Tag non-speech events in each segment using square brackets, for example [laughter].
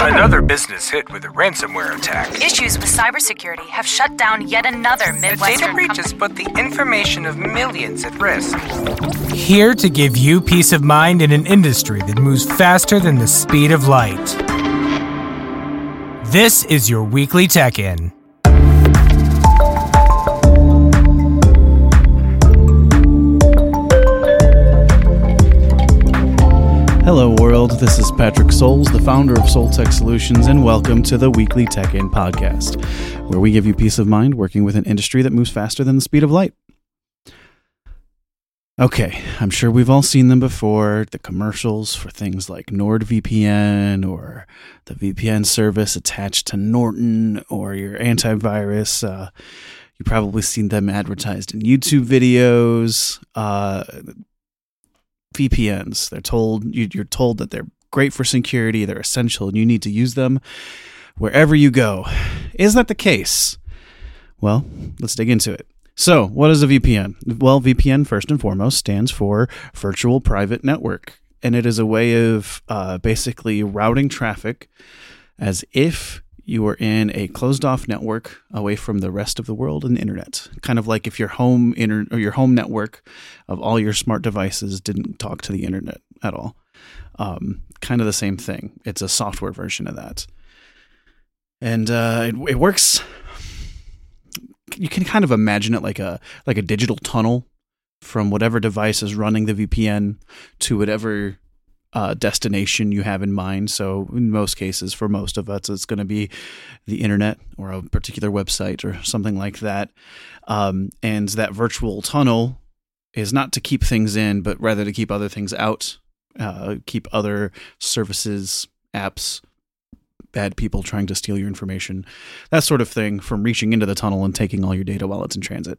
Another business hit with a ransomware attack. Issues with cybersecurity have shut down yet another The data breaches breach company. put the information of millions at risk. Here to give you peace of mind in an industry that moves faster than the speed of light. This is your weekly Tech In. World. This is Patrick Souls, the founder of SoulTec Solutions, and welcome to the weekly Tech In podcast, where we give you peace of mind working with an industry that moves faster than the speed of light. Okay, I'm sure we've all seen them before the commercials for things like NordVPN or the VPN service attached to Norton or your antivirus. Uh, you've probably seen them advertised in YouTube videos. Uh, VPNs. They're told you, you're told that they're great for security, they're essential, and you need to use them wherever you go. Is that the case? Well, let's dig into it. So, what is a VPN? Well, VPN first and foremost stands for Virtual Private Network, and it is a way of uh, basically routing traffic as if you are in a closed off network away from the rest of the world and the internet. Kind of like if your home inter- or your home network of all your smart devices didn't talk to the internet at all. Um, kind of the same thing. It's a software version of that. And uh, it, it works you can kind of imagine it like a like a digital tunnel from whatever device is running the VPN to whatever uh, destination you have in mind. So in most cases, for most of us, it's going to be the internet or a particular website or something like that. Um, and that virtual tunnel is not to keep things in, but rather to keep other things out, uh, keep other services, apps, bad people trying to steal your information, that sort of thing, from reaching into the tunnel and taking all your data while it's in transit.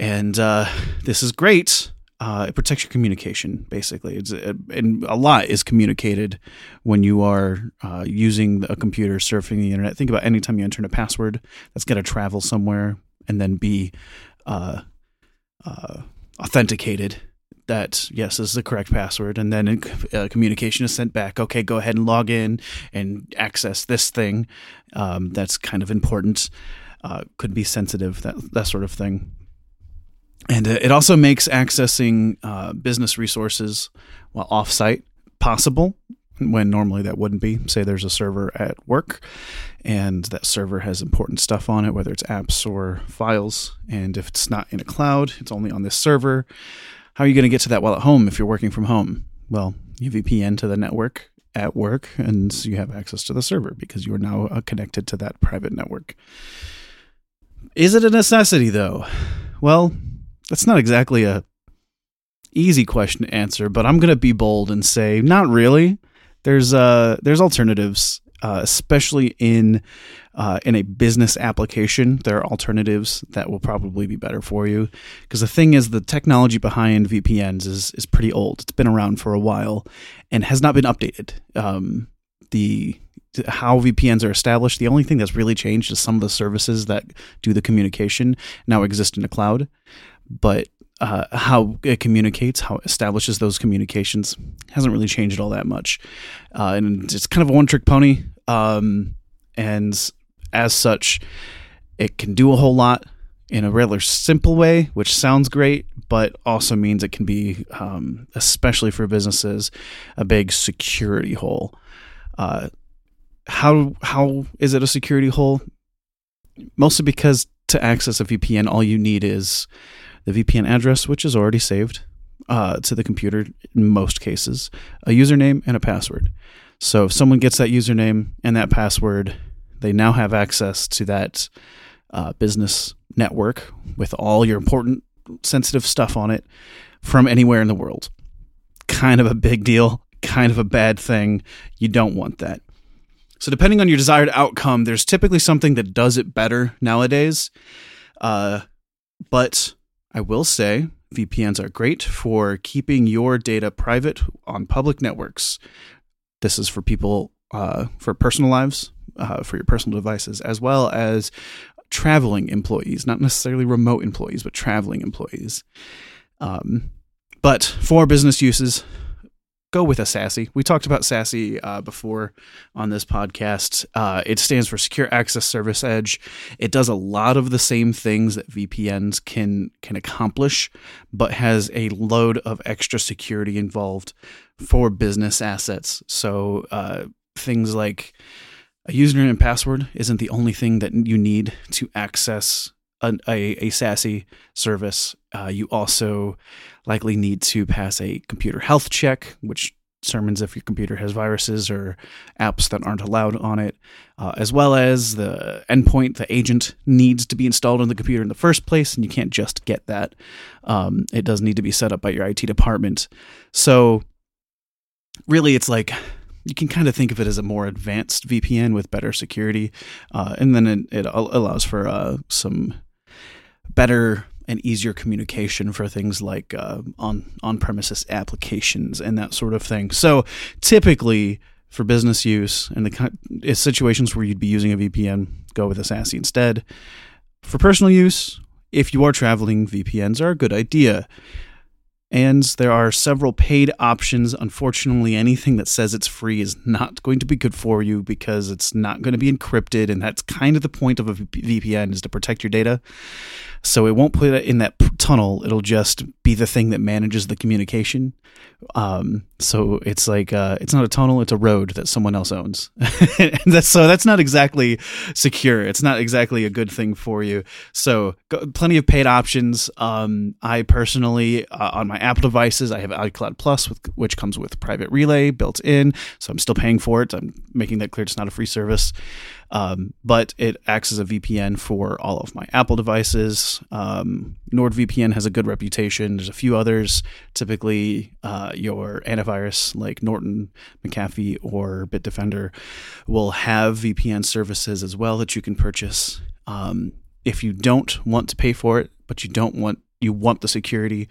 And uh, this is great. Uh, it protects your communication, basically. It's, uh, and a lot is communicated when you are uh, using a computer, surfing the internet. Think about anytime you enter a password that's got to travel somewhere and then be uh, uh, authenticated that yes this is the correct password and then uh, communication is sent back okay go ahead and log in and access this thing um, that's kind of important uh, could be sensitive that that sort of thing and uh, it also makes accessing uh, business resources while offsite possible when normally that wouldn't be. Say there's a server at work and that server has important stuff on it, whether it's apps or files. And if it's not in a cloud, it's only on this server. How are you going to get to that while at home if you're working from home? Well, you VPN to the network at work and you have access to the server because you are now uh, connected to that private network. Is it a necessity though? Well, that's not exactly a easy question to answer, but I'm going to be bold and say not really. There's uh there's alternatives, uh, especially in uh, in a business application. There are alternatives that will probably be better for you because the thing is the technology behind VPNs is is pretty old. It's been around for a while and has not been updated. Um, the how VPNs are established. The only thing that's really changed is some of the services that do the communication now exist in the cloud, but uh, how it communicates, how it establishes those communications hasn't really changed all that much, uh, and it's kind of a one-trick pony. Um, and as such, it can do a whole lot in a rather simple way, which sounds great, but also means it can be, um, especially for businesses, a big security hole. Uh, how how is it a security hole? Mostly because to access a VPN, all you need is the VPN address, which is already saved uh, to the computer in most cases, a username and a password. So if someone gets that username and that password, they now have access to that uh, business network with all your important sensitive stuff on it from anywhere in the world. Kind of a big deal, kind of a bad thing. You don't want that. So, depending on your desired outcome, there's typically something that does it better nowadays. Uh, but I will say VPNs are great for keeping your data private on public networks. This is for people, uh, for personal lives, uh, for your personal devices, as well as traveling employees, not necessarily remote employees, but traveling employees. Um, but for business uses, go with a SASE. We talked about SASE uh, before on this podcast. Uh, it stands for Secure Access Service Edge. It does a lot of the same things that VPNs can can accomplish, but has a load of extra security involved for business assets. So uh, things like a username and password isn't the only thing that you need to access a, a, service. Uh, you also likely need to pass a computer health check, which determines if your computer has viruses or apps that aren't allowed on it, uh, as well as the endpoint, the agent needs to be installed on the computer in the first place, and you can't just get that. Um, it does need to be set up by your IT department. So, really, it's like you can kind of think of it as a more advanced VPN with better security, uh, and then it, it allows for uh, some better and easier communication for things like uh, on on premises applications and that sort of thing. So typically for business use and the situations where you'd be using a VPN, go with a SASE instead. For personal use, if you are traveling, VPNs are a good idea. And there are several paid options. Unfortunately, anything that says it's free is not going to be good for you because it's not going to be encrypted. And that's kind of the point of a VPN is to protect your data. So it won't put it in that tunnel. It'll just be the thing that manages the communication. Um, so it's like uh, it's not a tunnel; it's a road that someone else owns. [laughs] that's, so that's not exactly secure. It's not exactly a good thing for you. So go, plenty of paid options. Um, I personally, uh, on my Apple devices, I have iCloud Plus, with, which comes with private relay built in. So I'm still paying for it. I'm making that clear. It's not a free service. Um, but it acts as a VPN for all of my Apple devices. Um, NordVPN has a good reputation. There's a few others. Typically, uh, your antivirus like Norton, McAfee, or Bitdefender will have VPN services as well that you can purchase. Um, if you don't want to pay for it, but you don't want you want the security,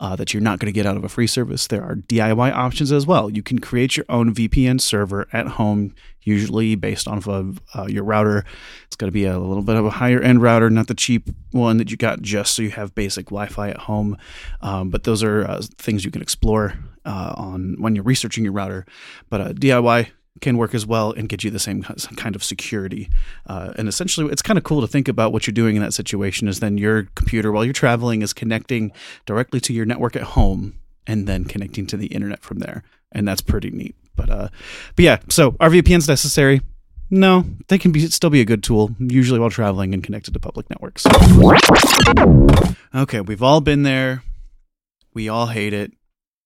uh, that you're not going to get out of a free service. There are DIY options as well. You can create your own VPN server at home, usually based off of uh, your router. It's going to be a little bit of a higher end router, not the cheap one that you got just so you have basic Wi-Fi at home. Um, but those are uh, things you can explore uh, on when you're researching your router. But uh, DIY can work as well and get you the same kind of security. Uh, and essentially, it's kind of cool to think about what you're doing in that situation is then your computer, while you're traveling, is connecting directly to your network at home and then connecting to the internet from there. And that's pretty neat. But, uh, but yeah, so are VPNs necessary? No, they can be still be a good tool, usually while traveling and connected to public networks. Okay, we've all been there. We all hate it.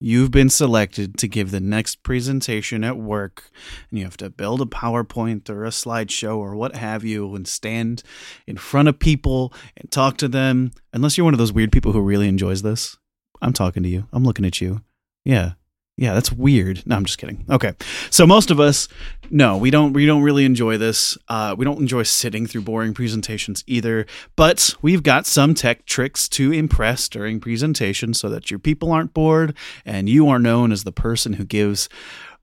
You've been selected to give the next presentation at work, and you have to build a PowerPoint or a slideshow or what have you, and stand in front of people and talk to them. Unless you're one of those weird people who really enjoys this, I'm talking to you. I'm looking at you. Yeah, yeah, that's weird. No, I'm just kidding. Okay, so most of us, no, we don't. We don't really enjoy this. Uh, we don't enjoy sitting through boring presentations either. But we've got some tech tricks to impress during presentations, so that your people aren't bored and you are known as the person who gives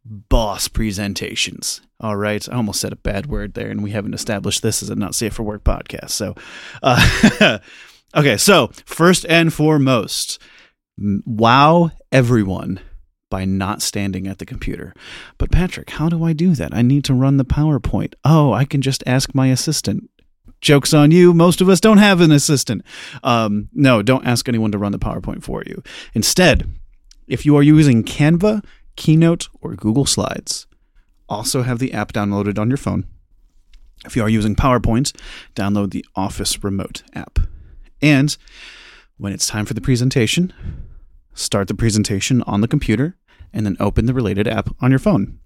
boss presentations. All right, I almost said a bad word there, and we haven't established this as a not safe for work podcast. So, uh, [laughs] okay, so first and foremost, wow, everyone by not standing at the computer. But Patrick, how do I do that? I need to run the PowerPoint. Oh, I can just ask my assistant. Joke's on you. Most of us don't have an assistant. Um, no, don't ask anyone to run the PowerPoint for you. Instead, if you are using Canva, Keynote, or Google Slides, also have the app downloaded on your phone. If you are using PowerPoint, download the Office Remote app. And when it's time for the presentation, start the presentation on the computer and then open the related app on your phone.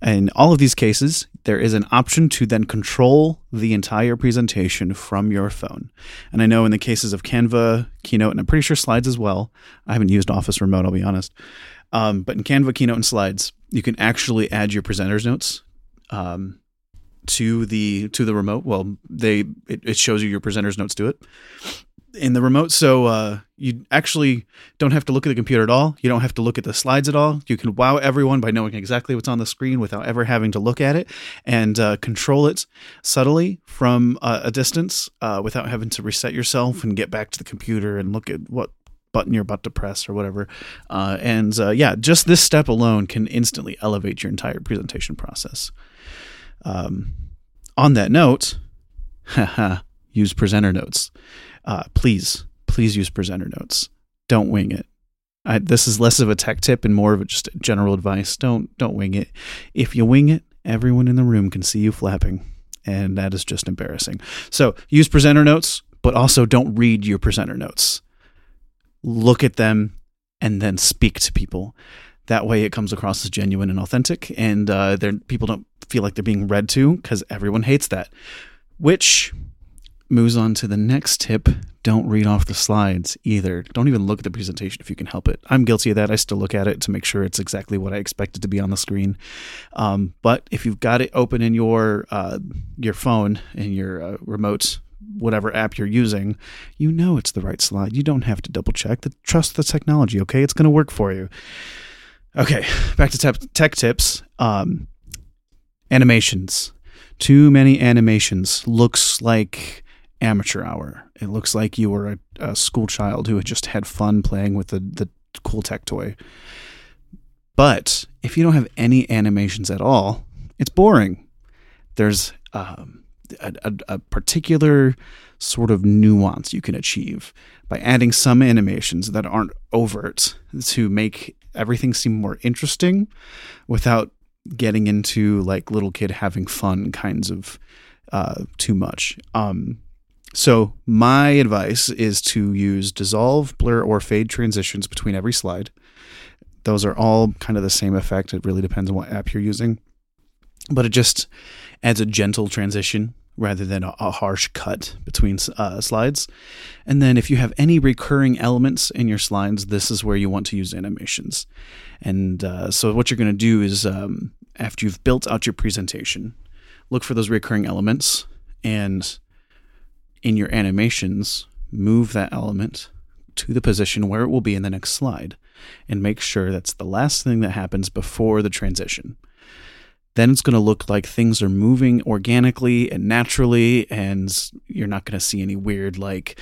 In all of these cases, there is an option to then control the entire presentation from your phone. And I know in the cases of Canva, Keynote, and I'm pretty sure Slides as well, I haven't used Office Remote, I'll be honest. Um, but in Canva, Keynote, and Slides, you can actually add your presenter's notes um, to the to the remote. Well, they it, it shows you your presenter's notes to it, in the remote so uh, you actually don't have to look at the computer at all you don't have to look at the slides at all you can wow everyone by knowing exactly what's on the screen without ever having to look at it and uh, control it subtly from uh, a distance uh, without having to reset yourself and get back to the computer and look at what button you're about to press or whatever. Uh, and uh, yeah, just this step alone can instantly elevate your entire presentation process. Um, on that note, [laughs] use presenter notes. Uh, please, please use presenter notes. Don't wing it. I, this is less of a tech tip and more of just general advice. Don't don't wing it. If you wing it, everyone in the room can see you flapping, and that is just embarrassing. So use presenter notes, but also don't read your presenter notes. Look at them and then speak to people. That way, it comes across as genuine and authentic, and uh, people don't feel like they're being read to because everyone hates that. Which moves on to the next tip don't read off the slides either. Don't even look at the presentation if you can help it. I'm guilty of that. I still look at it to make sure it's exactly what I expected to be on the screen. Um, but if you've got it open in your uh, your phone and your uh, remote, whatever app you're using, you know it's the right slide. You don't have to double check. The, trust the technology. Okay, it's going to work for you. Okay, back to te- tech tips. Um, animations. Too many animations. Looks like amateur hour. It looks like you were a, a school child who had just had fun playing with the, the cool tech toy. But if you don't have any animations at all, it's boring. There's um, a, a, a, particular sort of nuance you can achieve by adding some animations that aren't overt to make everything seem more interesting without getting into like little kid having fun kinds of uh, too much. Um, so, my advice is to use dissolve, blur, or fade transitions between every slide. Those are all kind of the same effect. It really depends on what app you're using. But it just adds a gentle transition rather than a, a harsh cut between uh, slides. And then, if you have any recurring elements in your slides, this is where you want to use animations. And uh, so, what you're going to do is um, after you've built out your presentation, look for those recurring elements and in your animations, move that element to the position where it will be in the next slide and make sure that's the last thing that happens before the transition. Then it's going to look like things are moving organically and naturally, and you're not going to see any weird, like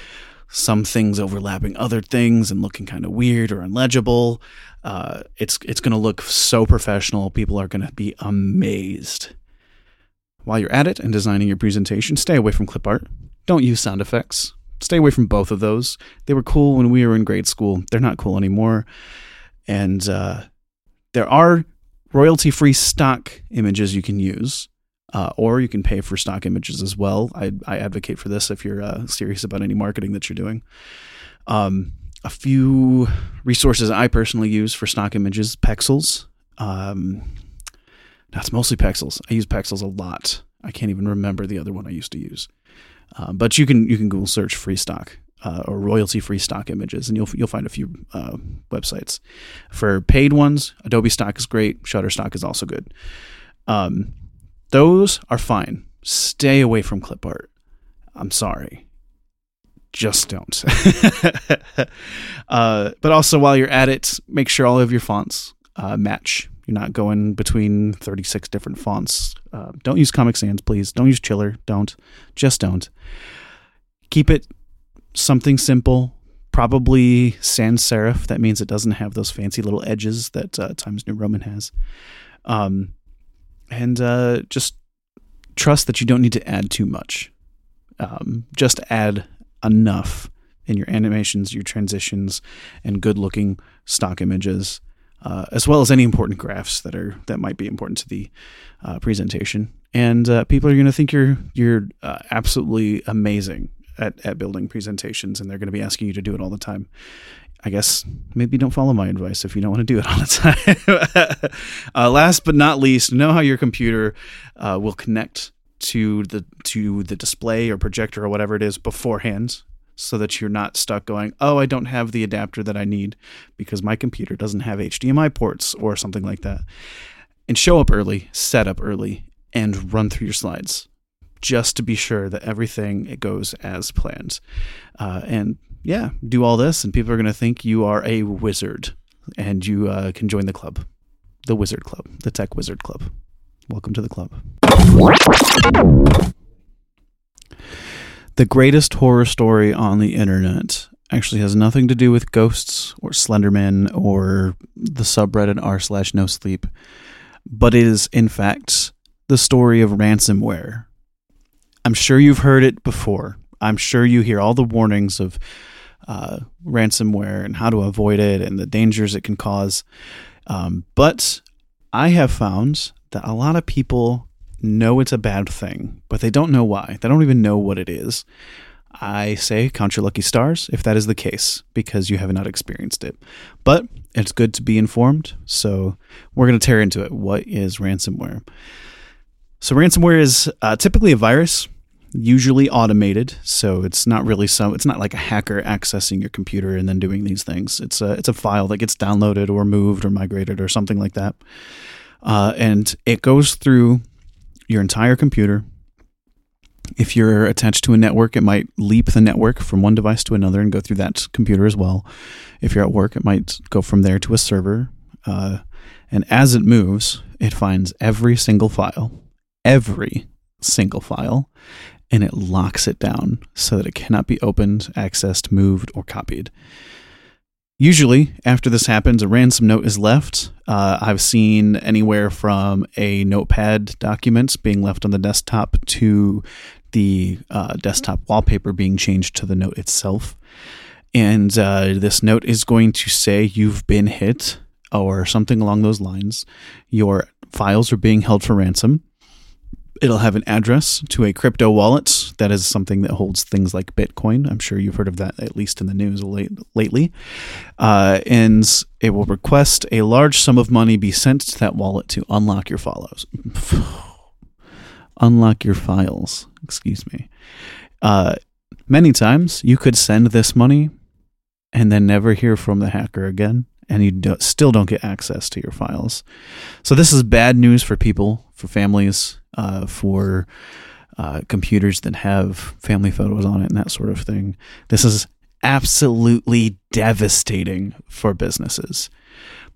some things overlapping other things and looking kind of weird or unlegible. Uh, it's it's going to look so professional. People are going to be amazed. While you're at it and designing your presentation, stay away from clip art. Don't use sound effects. Stay away from both of those. They were cool when we were in grade school. They're not cool anymore. And uh, there are royalty free stock images you can use, uh, or you can pay for stock images as well. I, I advocate for this if you're uh, serious about any marketing that you're doing. Um, a few resources I personally use for stock images Pexels. Um, that's mostly Pexels. I use Pexels a lot. I can't even remember the other one I used to use. Uh, but you can you can Google search free stock uh, or royalty free stock images, and you'll you'll find a few uh, websites. For paid ones, Adobe Stock is great. Shutterstock is also good. Um, those are fine. Stay away from clip art. I'm sorry. Just don't. [laughs] uh, but also, while you're at it, make sure all of your fonts uh, match you're not going between 36 different fonts. Uh, don't use Comic Sans, please. Don't use Chiller. Don't. Just don't. Keep it something simple. Probably sans serif. That means it doesn't have those fancy little edges that uh, Times New Roman has. Um, and uh, just trust that you don't need to add too much. Um, just add enough in your animations, your transitions, and good looking stock images uh, as well as any important graphs that are that might be important to the uh, presentation. And uh, people are going to think you're you're uh, absolutely amazing at, at building presentations, and they're going to be asking you to do it all the time. I guess maybe don't follow my advice if you don't want to do it all the [laughs] time. Uh, last but not least, know how your computer will connect to the to the display or projector or whatever it is beforehand so that you're not stuck going, oh, I don't have the adapter that I need because my computer doesn't have HDMI ports or something like that. And show up early, set up early, and run through your slides just to be sure that everything it goes as planned. Uh, and yeah, do all this, and people are going to think you are a wizard, and you uh, can join the club, the Wizard Club, the Tech Wizard Club. Welcome to the club. The greatest horror story on the internet actually has nothing to do with ghosts or Slenderman or the subreddit r slash no sleep, but is in fact the story of ransomware. I'm sure you've heard it before. I'm sure you hear all the warnings of uh, ransomware and how to avoid it and the dangers it can cause. Um, but I have found that a lot of people know it's a bad thing, but they don't know why. They don't even know what it is. I say count your lucky stars if that is the case because you have not experienced it. But it's good to be informed. So we're going to tear into it. What is ransomware? So, ransomware is uh, typically a virus usually automated so it's not really some it's not like a hacker accessing your computer and then doing these things it's a it's a file that gets downloaded or moved or migrated or something like that uh, and it goes through your entire computer if you're attached to a network it might leap the network from one device to another and go through that computer as well if you're at work it might go from there to a server uh, and as it moves it finds every single file every single file and it locks it down so that it cannot be opened, accessed, moved, or copied. Usually, after this happens, a ransom note is left. Uh, I've seen anywhere from a notepad document being left on the desktop to the uh, desktop wallpaper being changed to the note itself. And uh, this note is going to say you've been hit or something along those lines. Your files are being held for ransom it'll have an address to a crypto wallet. That is something that holds things like Bitcoin. I'm sure you've heard of that at least in the news late, lately. Uh, and it will request a large sum of money be sent to that wallet to unlock your follows. [sighs] unlock your files. Excuse me. Uh, many times you could send this money and then never hear from the hacker again and you do, still don't get access to your files. So this is bad news for people, for families, uh, for uh, computers that have family photos on it and that sort of thing. This is absolutely devastating for businesses.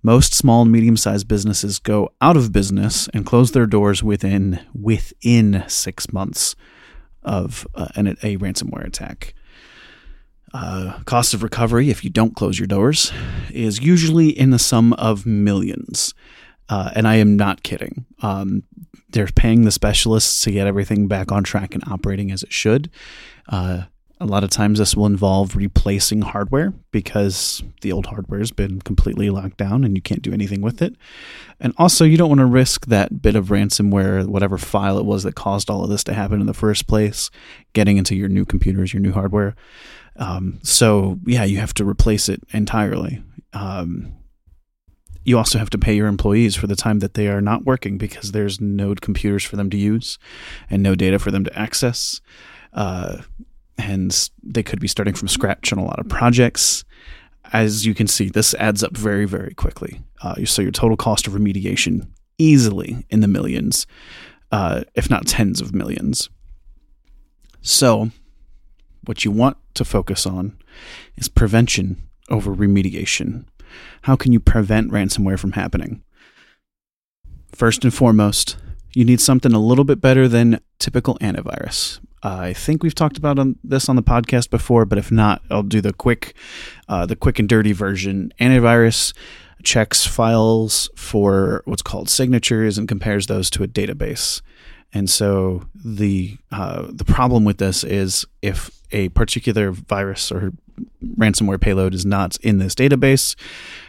Most small and medium-sized businesses go out of business and close their doors within within six months of uh, an, a ransomware attack. Uh, cost of recovery, if you don't close your doors, is usually in the sum of millions. Uh, and I am not kidding. Um, they're paying the specialists to get everything back on track and operating as it should. Uh, a lot of times, this will involve replacing hardware because the old hardware has been completely locked down and you can't do anything with it. And also, you don't want to risk that bit of ransomware, whatever file it was that caused all of this to happen in the first place, getting into your new computers, your new hardware. Um, so yeah, you have to replace it entirely. Um, you also have to pay your employees for the time that they are not working because there's no computers for them to use and no data for them to access. Uh, and they could be starting from scratch on a lot of projects. As you can see, this adds up very, very quickly. Uh, so your total cost of remediation easily in the millions, uh, if not tens of millions. So what you want to focus on is prevention over remediation. How can you prevent ransomware from happening? First and foremost, you need something a little bit better than typical antivirus. I think we've talked about on this on the podcast before, but if not, I'll do the quick, uh, the quick and dirty version. Antivirus checks files for what's called signatures and compares those to a database. And so the uh, the problem with this is if a particular virus or ransomware payload is not in this database,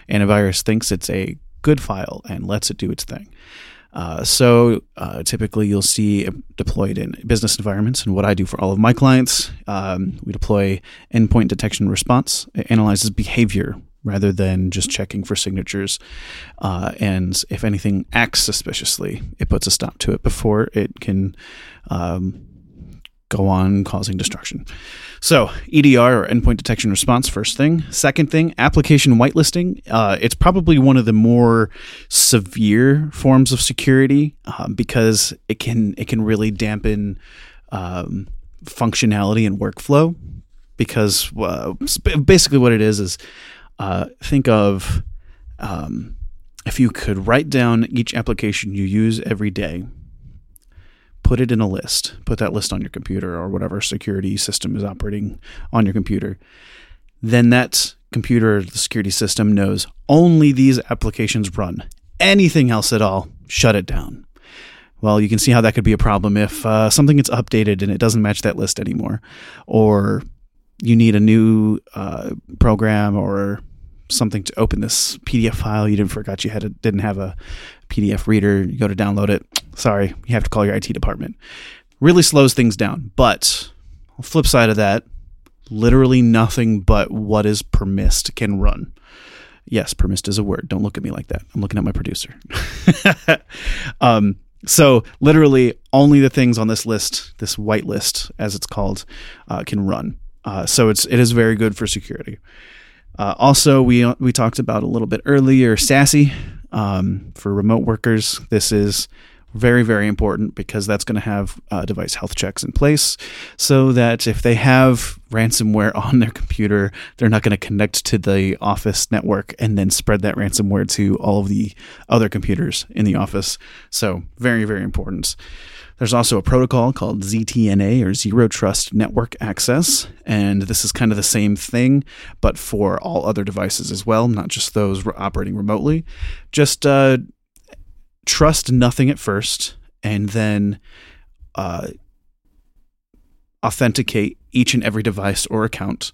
and a virus thinks it's a good file and lets it do its thing. Uh, so uh, typically you'll see it deployed in business environments. And what I do for all of my clients, um, we deploy endpoint detection response. It analyzes behavior rather than just checking for signatures. Uh, and if anything acts suspiciously, it puts a stop to it before it can um, go on causing destruction. So, EDR or endpoint detection response, first thing. Second thing, application whitelisting. Uh, it's probably one of the more severe forms of security um, because it can it can really dampen um, functionality and workflow. Because uh, basically, what it is is uh, think of um, if you could write down each application you use every day, put it in a list, put that list on your computer or whatever security system is operating on your computer. then that computer, the security system knows only these applications run. Anything else at all, shut it down. Well, you can see how that could be a problem if uh, something gets updated and it doesn't match that list anymore, or you need a new uh, program or something to open this PDF file. You didn't forgot you had a, didn't have a PDF reader. You go to download it. Sorry, you have to call your IT department. Really slows things down. But flip side of that, literally nothing but what is permissed can run. Yes, permissed is a word. Don't look at me like that. I'm looking at my producer. [laughs] um, so literally only the things on this list, this white list as it's called, uh, can run. Uh, so it's it is very good for security. Uh, also, we we talked about a little bit earlier SASE um, for remote workers. This is very very important because that's going to have uh, device health checks in place so that if they have ransomware [laughs] on their computer they're not going to connect to the office network and then spread that ransomware to all of the other computers in the office so very very important there's also a protocol called ZTNA or Zero Trust Network Access, and this is kind of the same thing, but for all other devices as well, not just those operating remotely. Just uh, trust nothing at first, and then uh, authenticate each and every device or account.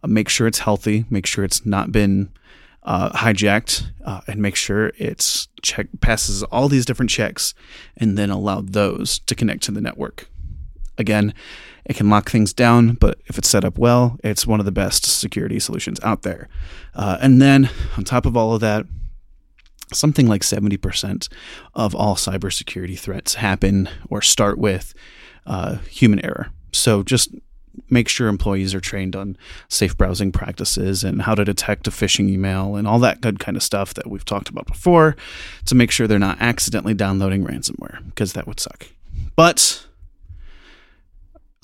Uh, make sure it's healthy. Make sure it's not been uh, hijacked, uh, and make sure it's check passes all these different checks, and then allow those to connect to the network. Again, it can lock things down, but if it's set up well, it's one of the best security solutions out there. Uh, and then on top of all of that, something like 70% of all cybersecurity threats happen or start with uh, human error. So just make sure employees are trained on safe browsing practices and how to detect a phishing email and all that good kind of stuff that we've talked about before to make sure they're not accidentally downloading ransomware because that would suck. But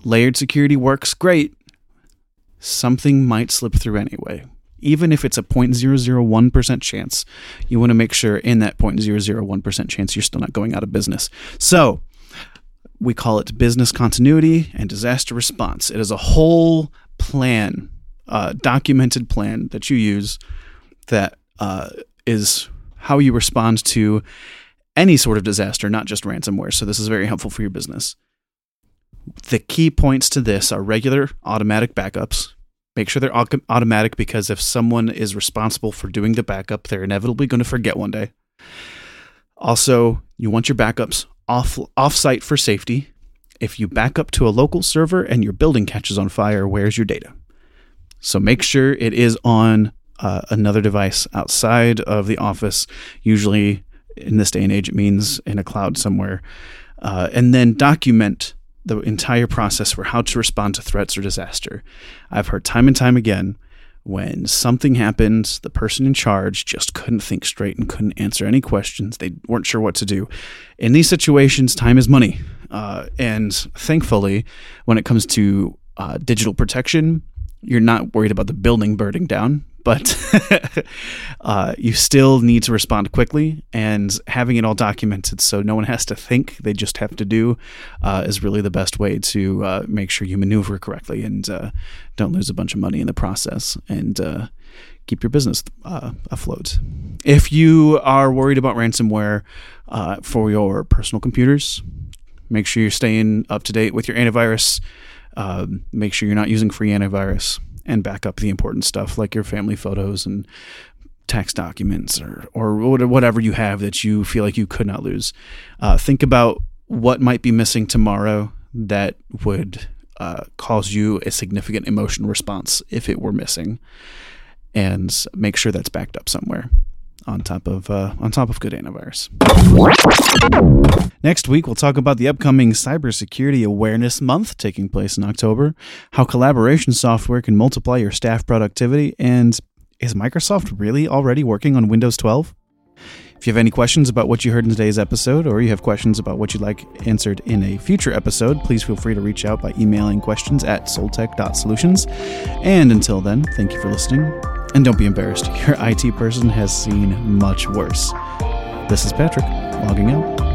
layered security works great. Something might slip through anyway. Even if it's a 0.001% chance, you want to make sure in that 0.001% chance you're still not going out of business. So, we call it business continuity and disaster response. It is a whole plan, uh, documented plan that you use that uh, is how you respond to any sort of disaster, not just ransomware. So, this is very helpful for your business. The key points to this are regular automatic backups. Make sure they're automatic because if someone is responsible for doing the backup, they're inevitably going to forget one day. Also, you want your backups off offsite for safety. If you back up to a local server and your building catches on fire, where's your data? So make sure it is on uh, another device outside of the office. Usually, in this day and age, it means in a cloud somewhere. Uh, and then document the entire process for how to respond to threats or disaster. I've heard time and time again when something happens, the person in charge just couldn't think straight and couldn't answer any questions. They weren't sure what to do. In these situations, time is money. Uh, and thankfully, when it comes to uh, digital protection, you're not worried about the building burning down but [laughs] uh, you still need to respond quickly and having it all documented so no one has to think they just have to do uh, is really the best way to uh, make sure you maneuver correctly and uh, don't lose a bunch of money in the process and uh, keep your business uh, afloat. If you are worried about ransomware for your personal computers make sure you're staying up to date with your antivirus make sure you're not using free antivirus and back up the important stuff like your family photos and tax documents or or whatever you have that you feel like you could not lose. Uh, think about what might be missing tomorrow that would uh, cause you a significant emotional response if it were missing, and make sure that's backed up somewhere on top of uh, on top of good antivirus. Next week, we'll talk about the upcoming Cybersecurity Awareness Month taking place in October, how collaboration software can multiply your staff productivity, and is Microsoft really already working on Windows 12? If you have any questions about what you heard in today's episode, or you have questions about what you'd like answered in a future episode, please feel free to reach out by emailing questions at soultec.solutions. And until then, thank you for listening and don't be embarrassed, your IT person has seen much worse. This is Patrick, logging out.